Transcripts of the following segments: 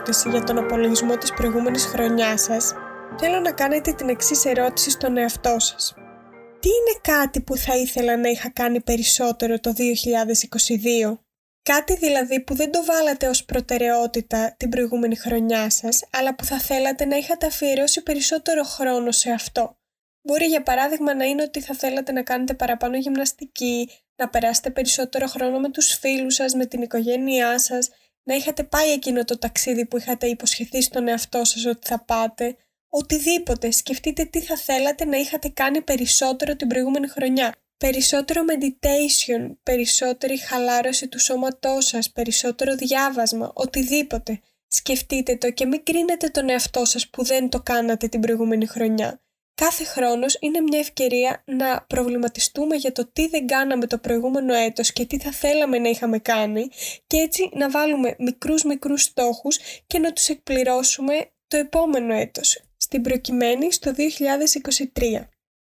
ερώτηση για τον απολογισμό της προηγούμενης χρονιάς σας, θέλω να κάνετε την εξής ερώτηση στον εαυτό σας. Τι είναι κάτι που θα ήθελα να είχα κάνει περισσότερο το 2022? Κάτι δηλαδή που δεν το βάλατε ως προτεραιότητα την προηγούμενη χρονιά σας, αλλά που θα θέλατε να είχατε αφιερώσει περισσότερο χρόνο σε αυτό. Μπορεί για παράδειγμα να είναι ότι θα θέλατε να κάνετε παραπάνω γυμναστική, να περάσετε περισσότερο χρόνο με τους φίλους σας, με την οικογένειά σας, να είχατε πάει εκείνο το ταξίδι που είχατε υποσχεθεί στον εαυτό σας ότι θα πάτε, οτιδήποτε. Σκεφτείτε τι θα θέλατε να είχατε κάνει περισσότερο την προηγούμενη χρονιά. Περισσότερο meditation, περισσότερη χαλάρωση του σώματός σας, περισσότερο διάβασμα, οτιδήποτε. Σκεφτείτε το και μην κρίνετε τον εαυτό σας που δεν το κάνατε την προηγούμενη χρονιά. Κάθε χρόνος είναι μια ευκαιρία να προβληματιστούμε για το τι δεν κάναμε το προηγούμενο έτος και τι θα θέλαμε να είχαμε κάνει και έτσι να βάλουμε μικρούς μικρούς στόχους και να τους εκπληρώσουμε το επόμενο έτος, στην προκειμένη στο 2023.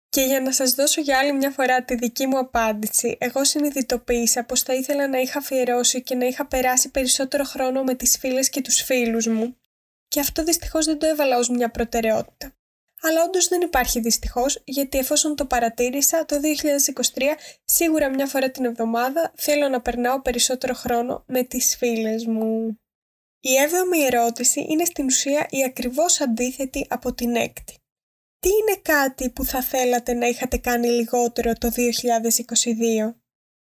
Και για να σας δώσω για άλλη μια φορά τη δική μου απάντηση, εγώ συνειδητοποίησα πως θα ήθελα να είχα αφιερώσει και να είχα περάσει περισσότερο χρόνο με τις φίλες και τους φίλους μου. Και αυτό δυστυχώς δεν το έβαλα ως μια προτεραιότητα. Αλλά όντως δεν υπάρχει δυστυχώς, γιατί εφόσον το παρατήρησα, το 2023 σίγουρα μια φορά την εβδομάδα θέλω να περνάω περισσότερο χρόνο με τις φίλες μου. Η έβδομη ερώτηση είναι στην ουσία η ακριβώς αντίθετη από την έκτη. Τι είναι κάτι που θα θέλατε να είχατε κάνει λιγότερο το 2022?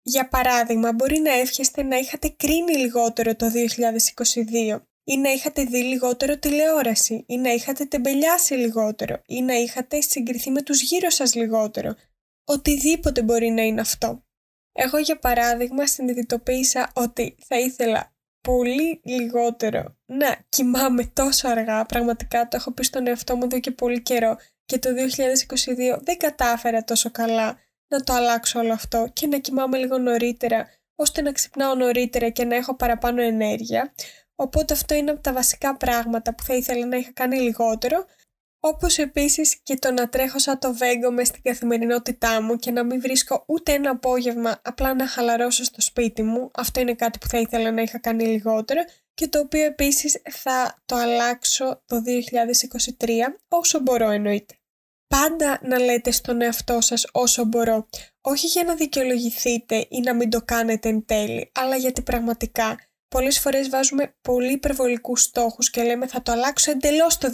Για παράδειγμα, μπορεί να εύχεστε να είχατε κρίνει λιγότερο το 2022 ή να είχατε δει λιγότερο τηλεόραση ή να είχατε τεμπελιάσει λιγότερο ή να είχατε συγκριθεί με τους γύρω σας λιγότερο. Οτιδήποτε μπορεί να είναι αυτό. Εγώ για παράδειγμα συνειδητοποίησα ότι θα ήθελα πολύ λιγότερο να κοιμάμαι τόσο αργά, πραγματικά το έχω πει στον εαυτό μου εδώ και πολύ καιρό και το 2022 δεν κατάφερα τόσο καλά να το αλλάξω όλο αυτό και να κοιμάμαι λίγο νωρίτερα ώστε να ξυπνάω νωρίτερα και να έχω παραπάνω ενέργεια. Οπότε αυτό είναι από τα βασικά πράγματα που θα ήθελα να είχα κάνει λιγότερο, όπως επίσης και το να τρέχω σαν το βέγκο μες στην καθημερινότητά μου και να μην βρίσκω ούτε ένα απόγευμα απλά να χαλαρώσω στο σπίτι μου. Αυτό είναι κάτι που θα ήθελα να είχα κάνει λιγότερο και το οποίο επίσης θα το αλλάξω το 2023 όσο μπορώ εννοείται. Πάντα να λέτε στον εαυτό σας όσο μπορώ, όχι για να δικαιολογηθείτε ή να μην το κάνετε εν τέλει, αλλά γιατί πραγματικά πολλές φορές βάζουμε πολύ υπερβολικούς στόχους και λέμε θα το αλλάξω εντελώς το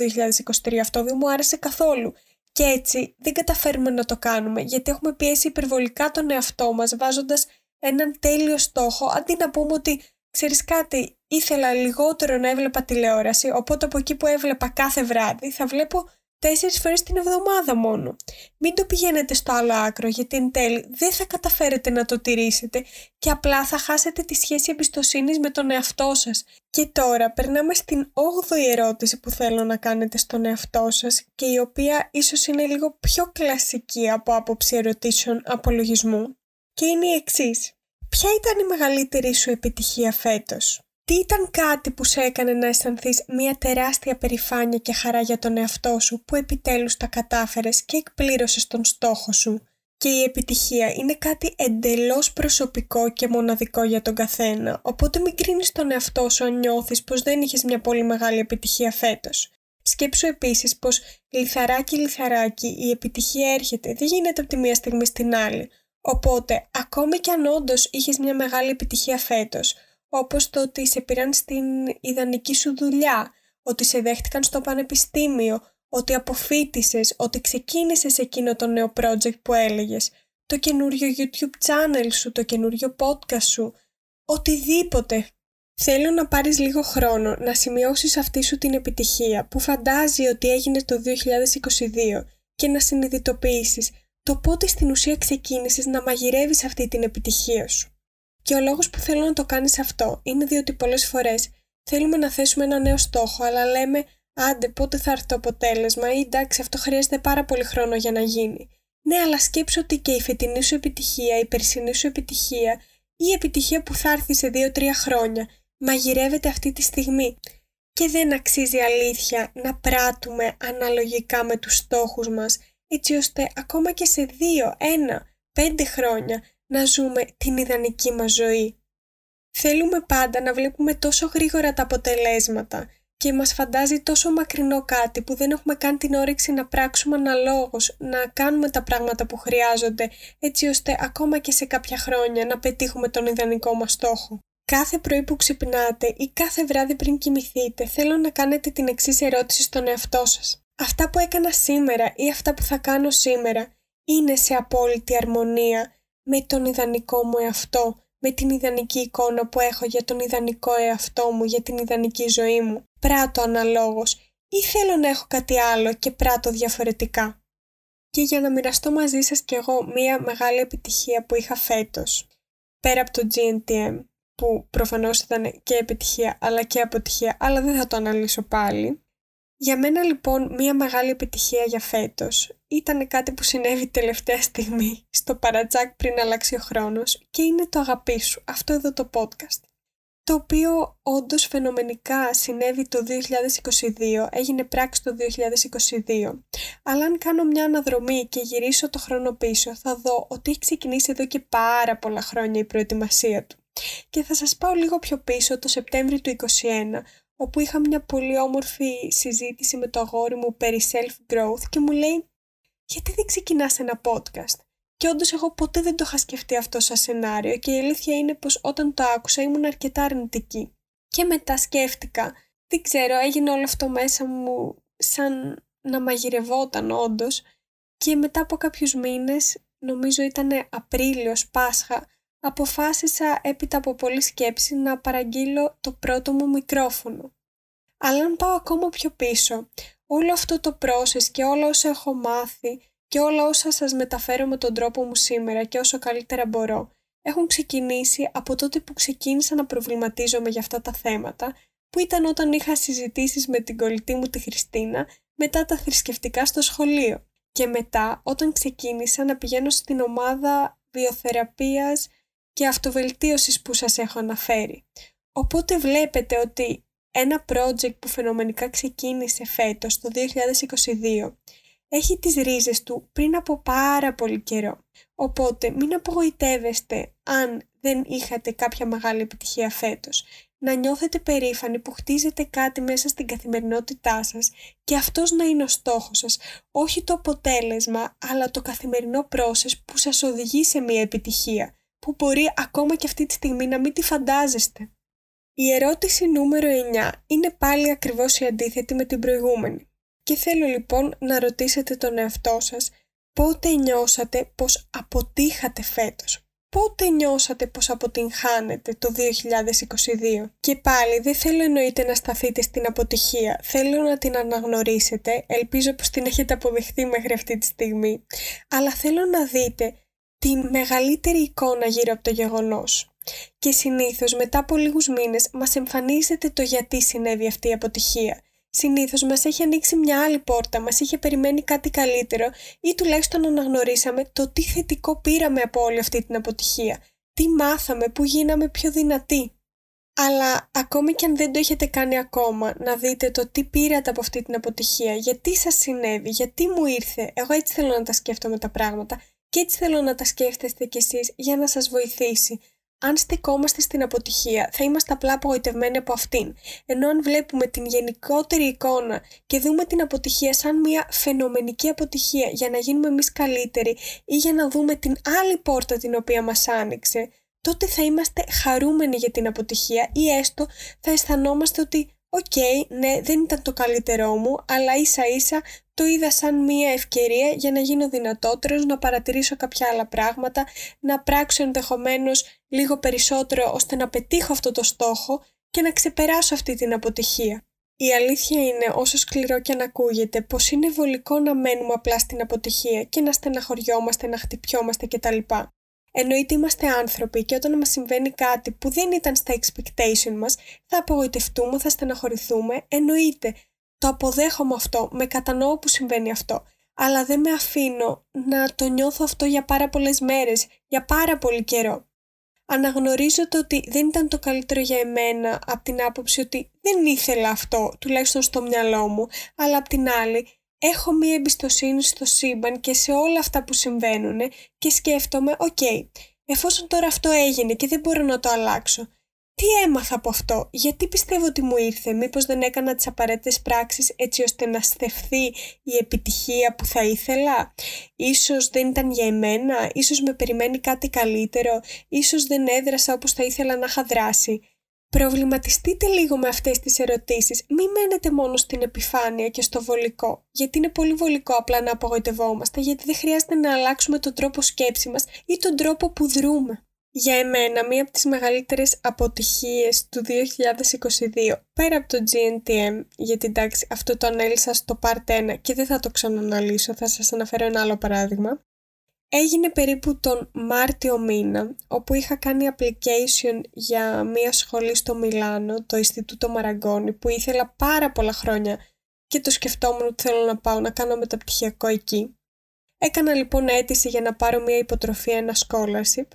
2023, αυτό δεν μου άρεσε καθόλου. Και έτσι δεν καταφέρουμε να το κάνουμε γιατί έχουμε πιέσει υπερβολικά τον εαυτό μας βάζοντας έναν τέλειο στόχο αντί να πούμε ότι ξέρεις κάτι ήθελα λιγότερο να έβλεπα τηλεόραση οπότε από εκεί που έβλεπα κάθε βράδυ θα βλέπω τέσσερις φορές την εβδομάδα μόνο. Μην το πηγαίνετε στο άλλο άκρο γιατί εν τέλει δεν θα καταφέρετε να το τηρήσετε και απλά θα χάσετε τη σχέση εμπιστοσύνης με τον εαυτό σας. Και τώρα περνάμε στην 8η ερώτηση που θέλω να κάνετε στον εαυτό σας και η οποία ίσως είναι λίγο πιο κλασική από άποψη ερωτήσεων απολογισμού και είναι η εξής. Ποια ήταν η μεγαλύτερη σου επιτυχία φέτος; Τι ήταν κάτι που σε έκανε να αισθανθείς μια τεράστια περηφάνεια και χαρά για τον εαυτό σου που επιτέλους τα κατάφερες και εκπλήρωσες τον στόχο σου; Και η επιτυχία είναι κάτι εντελώς προσωπικό και μοναδικό για τον καθένα, οπότε μην κρίνεις τον εαυτό σου αν νιώθεις πως δεν είχες μια πολύ μεγάλη επιτυχία φέτος. Σκέψου επίσης πως λιθαράκι λιθαράκι η επιτυχία έρχεται, δεν γίνεται από τη μία στιγμή στην άλλη. Οπότε, ακόμη κι αν όντως είχες μια μεγάλη επιτυχία φέτος, όπως το ότι σε πήραν στην ιδανική σου δουλειά, ότι σε δέχτηκαν στο πανεπιστήμιο, ότι αποφύτησες, ότι ξεκίνησες εκείνο το νέο project που έλεγες, το καινούριο YouTube channel σου, το καινούριο podcast σου, οτιδήποτε. Θέλω να πάρεις λίγο χρόνο να σημειώσεις αυτή σου την επιτυχία που φαντάζει ότι έγινε το 2022 και να συνειδητοποιήσεις το πότε στην ουσία ξεκίνησες να μαγειρεύεις αυτή την επιτυχία σου. Και ο λόγος που θέλω να το κάνεις αυτό είναι διότι πολλές φορές θέλουμε να θέσουμε ένα νέο στόχο, αλλά λέμε άντε πότε θα έρθει το αποτέλεσμα ή εντάξει αυτό χρειάζεται πάρα πολύ χρόνο για να γίνει. Ναι, αλλά σκέψω ότι και η φετινή σου επιτυχία, η περσινή σου επιτυχία ή η επιτυχία που θα έρθει σε 2-3 χρόνια μαγειρεύεται αυτή τη στιγμή. Και δεν αξίζει αλήθεια να πράττουμε αναλογικά με τους στόχους μας, έτσι ώστε ακόμα και σε 2, 1, 5 χρόνια να ζούμε την ιδανική μας ζωή. Θέλουμε πάντα να βλέπουμε τόσο γρήγορα τα αποτελέσματα και μας φαντάζει τόσο μακρινό κάτι που δεν έχουμε καν την όρεξη να πράξουμε αναλόγως, να κάνουμε τα πράγματα που χρειάζονται έτσι ώστε ακόμα και σε κάποια χρόνια να πετύχουμε τον ιδανικό μας στόχο. Κάθε πρωί που ξυπνάτε ή κάθε βράδυ πριν κοιμηθείτε θέλω να κάνετε την εξής ερώτηση στον εαυτό σας. Αυτά που έκανα σήμερα ή αυτά που θα κάνω σήμερα είναι σε απόλυτη αρμονία με τον ιδανικό μου εαυτό, με την ιδανική εικόνα που έχω για τον ιδανικό εαυτό μου, για την ιδανική ζωή μου. Πράττω αναλόγως ή θέλω να έχω κάτι άλλο και πράττω διαφορετικά. Και για να μοιραστώ μαζί σας κι εγώ μία μεγάλη επιτυχία που είχα φέτος, πέρα από το GNTM, που προφανώς ήταν και επιτυχία αλλά και αποτυχία, αλλά δεν θα το αναλύσω πάλι. Για μένα λοιπόν μία μεγάλη επιτυχία για φέτος ήταν κάτι που συνέβη τελευταία στιγμή στο παρατζάκ πριν αλλάξει ο χρόνος και είναι το αγαπή σου, αυτό εδώ το podcast. Το οποίο όντως φαινομενικά συνέβη το 2022, έγινε πράξη το 2022. Αλλά αν κάνω μια αναδρομή και γυρίσω το χρόνο πίσω, θα δω ότι έχει ξεκινήσει εδώ και πάρα πολλά χρόνια η προετοιμασία του. Και θα σας πάω λίγο πιο πίσω το Σεπτέμβριο του 2021, όπου είχα μια πολύ όμορφη συζήτηση με το αγόρι μου περί self-growth και μου λέει γιατί δεν ξεκινάς ένα podcast; Και όντως εγώ ποτέ δεν το είχα σκεφτεί αυτό σαν σενάριο και η αλήθεια είναι πως όταν το άκουσα ήμουν αρκετά αρνητική. Και μετά σκέφτηκα, δεν ξέρω, έγινε όλο αυτό μέσα μου σαν να μαγειρευόταν όντως. και μετά από κάποιους μήνες, νομίζω ήταν Απρίλιος, Πάσχα, αποφάσισα έπειτα από πολλή σκέψη να παραγγείλω το πρώτο μου μικρόφωνο. Αλλά αν πάω ακόμα πιο πίσω, όλο αυτό το process και όλα όσα έχω μάθει και όλα όσα σας μεταφέρω με τον τρόπο μου σήμερα και όσο καλύτερα μπορώ, έχουν ξεκινήσει από τότε που ξεκίνησα να προβληματίζομαι για αυτά τα θέματα, που ήταν όταν είχα συζητήσεις με την κολλητή μου τη Χριστίνα μετά τα θρησκευτικά στο σχολείο. Και μετά όταν ξεκίνησα να πηγαίνω στην ομάδα βιοθεραπείας και αυτοβελτίωσης που σας έχω αναφέρει. Οπότε βλέπετε ότι ένα project που φαινομενικά ξεκίνησε φέτος το 2022 έχει τις ρίζες του πριν από πάρα πολύ καιρό. Οπότε μην απογοητεύεστε αν δεν είχατε κάποια μεγάλη επιτυχία φέτος. Να νιώθετε περήφανοι που χτίζετε κάτι μέσα στην καθημερινότητά σας και αυτός να είναι ο στόχος σας. Όχι το αποτέλεσμα, αλλά το καθημερινό process που σας οδηγεί σε μια επιτυχία που μπορεί ακόμα και αυτή τη στιγμή να μην τη φαντάζεστε. Η ερώτηση νούμερο 9 είναι πάλι ακριβώς η αντίθετη με την προηγούμενη. Και θέλω λοιπόν να ρωτήσετε τον εαυτό σας πότε νιώσατε πως αποτύχατε φέτος; Πότε νιώσατε πως αποτυγχάνετε το 2022. Και πάλι δεν θέλω εννοείται να σταθείτε στην αποτυχία. Θέλω να την αναγνωρίσετε. Ελπίζω πως την έχετε αποδεχτεί μέχρι αυτή τη στιγμή. Αλλά θέλω να δείτε τη μεγαλύτερη εικόνα γύρω από το γεγονός. Και συνήθως μετά από λίγους μήνες μας εμφανίζεται το γιατί συνέβη αυτή η αποτυχία. Συνήθως μας έχει ανοίξει μια άλλη πόρτα, μας είχε περιμένει κάτι καλύτερο ή τουλάχιστον αναγνωρίσαμε το τι θετικό πήραμε από όλη αυτή την αποτυχία. Τι μάθαμε, που γίναμε πιο δυνατοί. Αλλά ακόμη και αν δεν το έχετε κάνει ακόμα, να δείτε το τι πήρατε από αυτή την αποτυχία, γιατί σας συνέβη, γιατί μου ήρθε. Εγώ έτσι θέλω να τα σκέφτομαι τα πράγματα και έτσι θέλω να τα σκέφτεστε κι εσείς για να σας βοηθήσει. Αν στεκόμαστε στην αποτυχία, θα είμαστε απλά απογοητευμένοι από αυτήν. Ενώ αν βλέπουμε την γενικότερη εικόνα και δούμε την αποτυχία σαν μια φαινομενική αποτυχία για να γίνουμε εμείς καλύτεροι ή για να δούμε την άλλη πόρτα την οποία μας άνοιξε, τότε θα είμαστε χαρούμενοι για την αποτυχία ή έστω θα αισθανόμαστε ότι Οκ, ναι, δεν ήταν το καλύτερό μου, αλλά ίσα ίσα το είδα σαν μία ευκαιρία για να γίνω δυνατότερος, να παρατηρήσω κάποια άλλα πράγματα, να πράξω ενδεχομένως λίγο περισσότερο ώστε να πετύχω αυτό το στόχο και να ξεπεράσω αυτή την αποτυχία. Η αλήθεια είναι, όσο σκληρό και αν ακούγεται, πως είναι βολικό να μένουμε απλά στην αποτυχία και να στεναχωριόμαστε, να χτυπιόμαστε κτλ. Εννοείται είμαστε άνθρωποι και όταν μας συμβαίνει κάτι που δεν ήταν στα expectation μας, θα απογοητευτούμε, θα στεναχωρηθούμε, εννοείται. Το αποδέχομαι αυτό, με κατανοώ που συμβαίνει αυτό, αλλά δεν με αφήνω να το νιώθω αυτό για πάρα πολλές μέρες, για πάρα πολύ καιρό. Αναγνωρίζω το ότι δεν ήταν το καλύτερο για εμένα από την άποψη ότι δεν ήθελα αυτό, τουλάχιστον στο μυαλό μου, αλλά από την άλλη έχω μία εμπιστοσύνη στο σύμπαν και σε όλα αυτά που συμβαίνουν και σκέφτομαι, οκ, εφόσον τώρα αυτό έγινε και δεν μπορώ να το αλλάξω, Τι έμαθα από αυτό, γιατί πιστεύω ότι μου ήρθε, μήπως δεν έκανα τις απαραίτητες πράξεις έτσι ώστε να στεφθεί η επιτυχία που θα ήθελα; Ίσως δεν ήταν για εμένα, ίσως με περιμένει κάτι καλύτερο, ίσως δεν έδρασα όπως θα ήθελα να είχα δράσει. Προβληματιστείτε λίγο με αυτές τις ερωτήσεις. Μην μένετε μόνο στην επιφάνεια και στο βολικό, γιατί είναι πολύ βολικό απλά να απογοητευόμαστε, γιατί δεν χρειάζεται να αλλάξουμε τον τρόπο σκέψη μας ή τον τρόπο που δρούμε. Για εμένα, μία από τις μεγαλύτερες αποτυχίες του 2022, πέρα από το GNTM, γιατί εντάξει αυτό το ανέλησα στο Part 1 και δεν θα το ξαναναλύσω, θα σας αναφέρω ένα άλλο παράδειγμα, έγινε περίπου τον Μάρτιο μήνα, όπου είχα κάνει application για μία σχολή στο Μιλάνο, το Ινστιτούτο Μαραγκόνη, που ήθελα πάρα πολλά χρόνια και το σκεφτόμουν ότι θέλω να πάω να κάνω μεταπτυχιακό εκεί. Έκανα λοιπόν αίτηση για να πάρω μία υποτροφία, ένα scholarship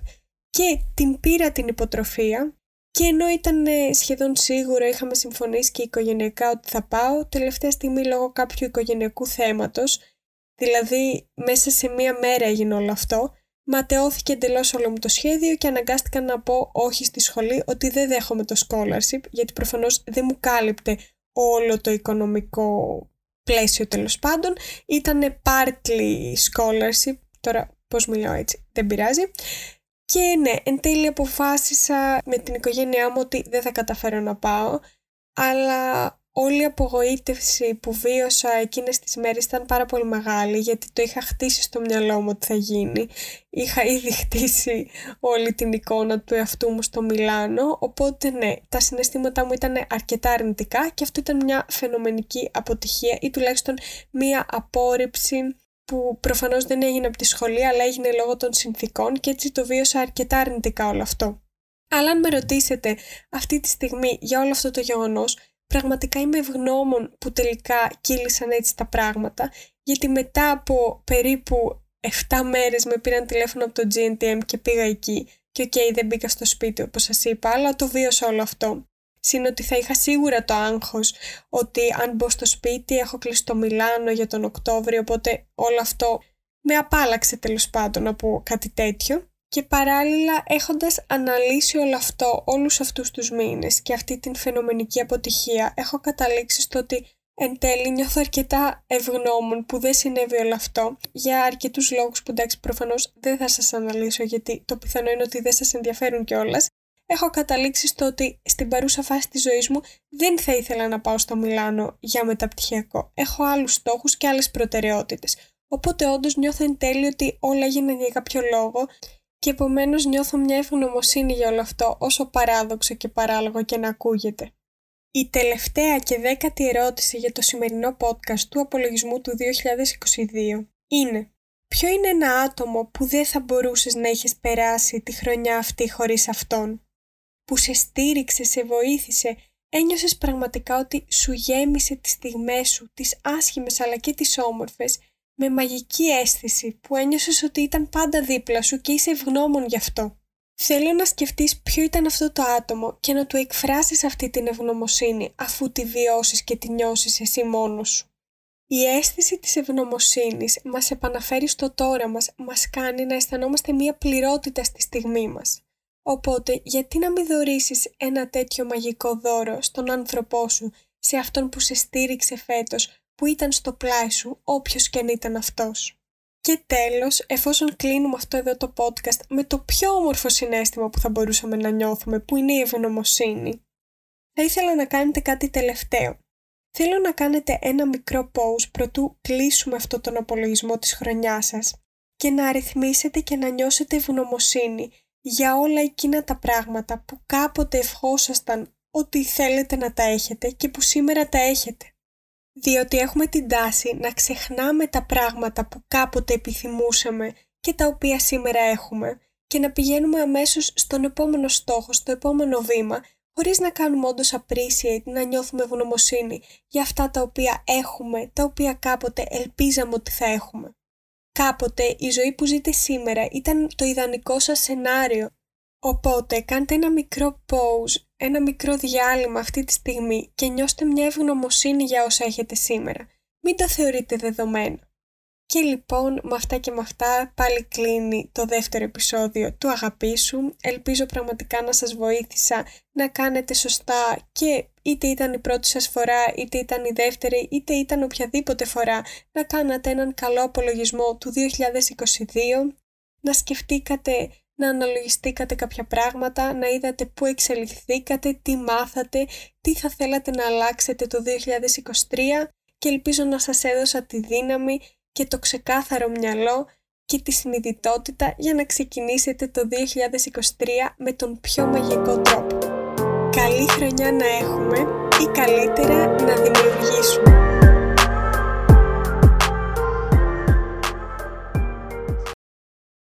και την πήρα την υποτροφία και ενώ ήταν ε, σχεδόν σίγουρο, είχαμε συμφωνήσει και οικογενειακά ότι θα πάω, τελευταία στιγμή λόγω κάποιου οικογενειακού θέματος, δηλαδή μέσα σε μία μέρα έγινε όλο αυτό, ματαιώθηκε εντελώς όλο μου το σχέδιο και αναγκάστηκα να πω όχι στη σχολή ότι δεν δέχομαι το scholarship, γιατί προφανώς δεν μου κάλυπτε όλο το οικονομικό πλαίσιο τέλος πάντων. Ήταν partly scholarship, τώρα πώς μιλάω έτσι, δεν πειράζει. Και ναι, εν τέλει αποφάσισα με την οικογένειά μου ότι δεν θα καταφέρω να πάω, αλλά όλη η απογοήτευση που βίωσα εκείνες τις μέρες ήταν πάρα πολύ μεγάλη γιατί το είχα χτίσει στο μυαλό μου ότι θα γίνει. Είχα ήδη χτίσει όλη την εικόνα του εαυτού μου στο Μιλάνο, οπότε ναι, τα συναισθήματά μου ήταν αρκετά αρνητικά και αυτό ήταν μια φαινομενική αποτυχία ή τουλάχιστον μια απόρριψη που προφανώς δεν έγινε από τη σχολή αλλά έγινε λόγω των συνθήκων και έτσι το βίωσα αρκετά αρνητικά όλο αυτό. Αλλά αν με ρωτήσετε αυτή τη στιγμή για όλο αυτό το γεγονός, πραγματικά είμαι ευγνώμων που τελικά κύλησαν έτσι τα πράγματα, γιατί μετά από περίπου 7 μέρες με πήραν τηλέφωνο από το GNTM και πήγα εκεί και OK okay, δεν μπήκα στο σπίτι όπως σας είπα, αλλά το βίωσα όλο αυτό. Συν ότι θα είχα σίγουρα το άγχος ότι αν μπω στο σπίτι έχω κλείσει το Μιλάνο για τον Οκτώβριο, οπότε όλο αυτό με απάλλαξε τέλος πάντων από κάτι τέτοιο. Και παράλληλα έχοντας αναλύσει όλο αυτό όλους αυτούς τους μήνες και αυτή την φαινομενική αποτυχία έχω καταλήξει στο ότι εν τέλει νιώθω αρκετά ευγνώμων που δεν συνέβη όλο αυτό για αρκετούς λόγους που εντάξει προφανώς δεν θα σας αναλύσω γιατί το πιθανό είναι ότι δεν σας ενδιαφέρουν κιόλας. Έχω καταλήξει στο ότι στην παρούσα φάση της ζωής μου δεν θα ήθελα να πάω στο Μιλάνο για μεταπτυχιακό. Έχω άλλους στόχους και άλλες προτεραιότητες. Οπότε όντως νιώθω εν τέλει ότι όλα έγιναν για κάποιο λόγο και επομένως νιώθω μια ευγνωμοσύνη για όλο αυτό όσο παράδοξο και παράλογο και να ακούγεται. Η τελευταία και δέκατη ερώτηση για το σημερινό podcast του απολογισμού του 2022 είναι Ποιο είναι ένα άτομο που δεν θα μπορούσες να είχες περάσει τη χρονιά αυτή χωρίς αυτόν, που σε στήριξε, σε βοήθησε, ένιωσες πραγματικά ότι σου γέμισε τις στιγμές σου, τις άσχημες αλλά και τις όμορφες με μαγική αίσθηση που ένιωσες ότι ήταν πάντα δίπλα σου και είσαι ευγνώμων γι' αυτό. Θέλω να σκεφτείς ποιο ήταν αυτό το άτομο και να του εκφράσεις αυτή την ευγνωμοσύνη αφού τη βιώσεις και τη νιώσεις εσύ μόνος σου. Η αίσθηση της ευγνωμοσύνης μας επαναφέρει στο τώρα μας, μας κάνει να αισθανόμαστε μία πληρότητα στη στιγμή μας. Οπότε γιατί να μην δωρήσεις ένα τέτοιο μαγικό δώρο στον άνθρωπό σου, σε αυτόν που σε στήριξε φέτος, που ήταν στο πλάι σου, όποιος και αν ήταν αυτός. Και τέλος, εφόσον κλείνουμε αυτό εδώ το podcast με το πιο όμορφο συνέστημα που θα μπορούσαμε να νιώθουμε, που είναι η ευγνωμοσύνη, θα ήθελα να κάνετε κάτι τελευταίο. Θέλω να κάνετε ένα μικρό pause προτού κλείσουμε αυτό τον απολογισμό της χρονιάς σας και να αριθμίσετε και να νιώσετε ευγνωμοσύνη για όλα εκείνα τα πράγματα που κάποτε ευχόσασταν ότι θέλετε να τα έχετε και που σήμερα τα έχετε διότι έχουμε την τάση να ξεχνάμε τα πράγματα που κάποτε επιθυμούσαμε και τα οποία σήμερα έχουμε και να πηγαίνουμε αμέσως στον επόμενο στόχο, στο επόμενο βήμα, χωρίς να κάνουμε όντως appreciate, να νιώθουμε ευγνωμοσύνη για αυτά τα οποία έχουμε, τα οποία κάποτε ελπίζαμε ότι θα έχουμε. Κάποτε η ζωή που ζείτε σήμερα ήταν το ιδανικό σας σενάριο, οπότε κάντε ένα μικρό pause ένα μικρό διάλειμμα αυτή τη στιγμή και νιώστε μια ευγνωμοσύνη για όσα έχετε σήμερα. Μην τα θεωρείτε δεδομένα. Και λοιπόν με αυτά και με αυτά πάλι κλείνει το δεύτερο επεισόδιο του Αγαπήσου. Ελπίζω πραγματικά να σας βοήθησα να κάνετε σωστά και είτε ήταν η πρώτη σας φορά, είτε ήταν η δεύτερη, είτε ήταν οποιαδήποτε φορά να κάνατε έναν καλό απολογισμό του 2022, να σκεφτήκατε να αναλογιστήκατε κάποια πράγματα, να είδατε πού εξελιχθήκατε, τι μάθατε, τι θα θέλατε να αλλάξετε το 2023 και ελπίζω να σας έδωσα τη δύναμη και το ξεκάθαρο μυαλό και τη συνειδητότητα για να ξεκινήσετε το 2023 με τον πιο μαγικό τρόπο. Καλή χρονιά να έχουμε ή καλύτερα να δημιουργήσουμε.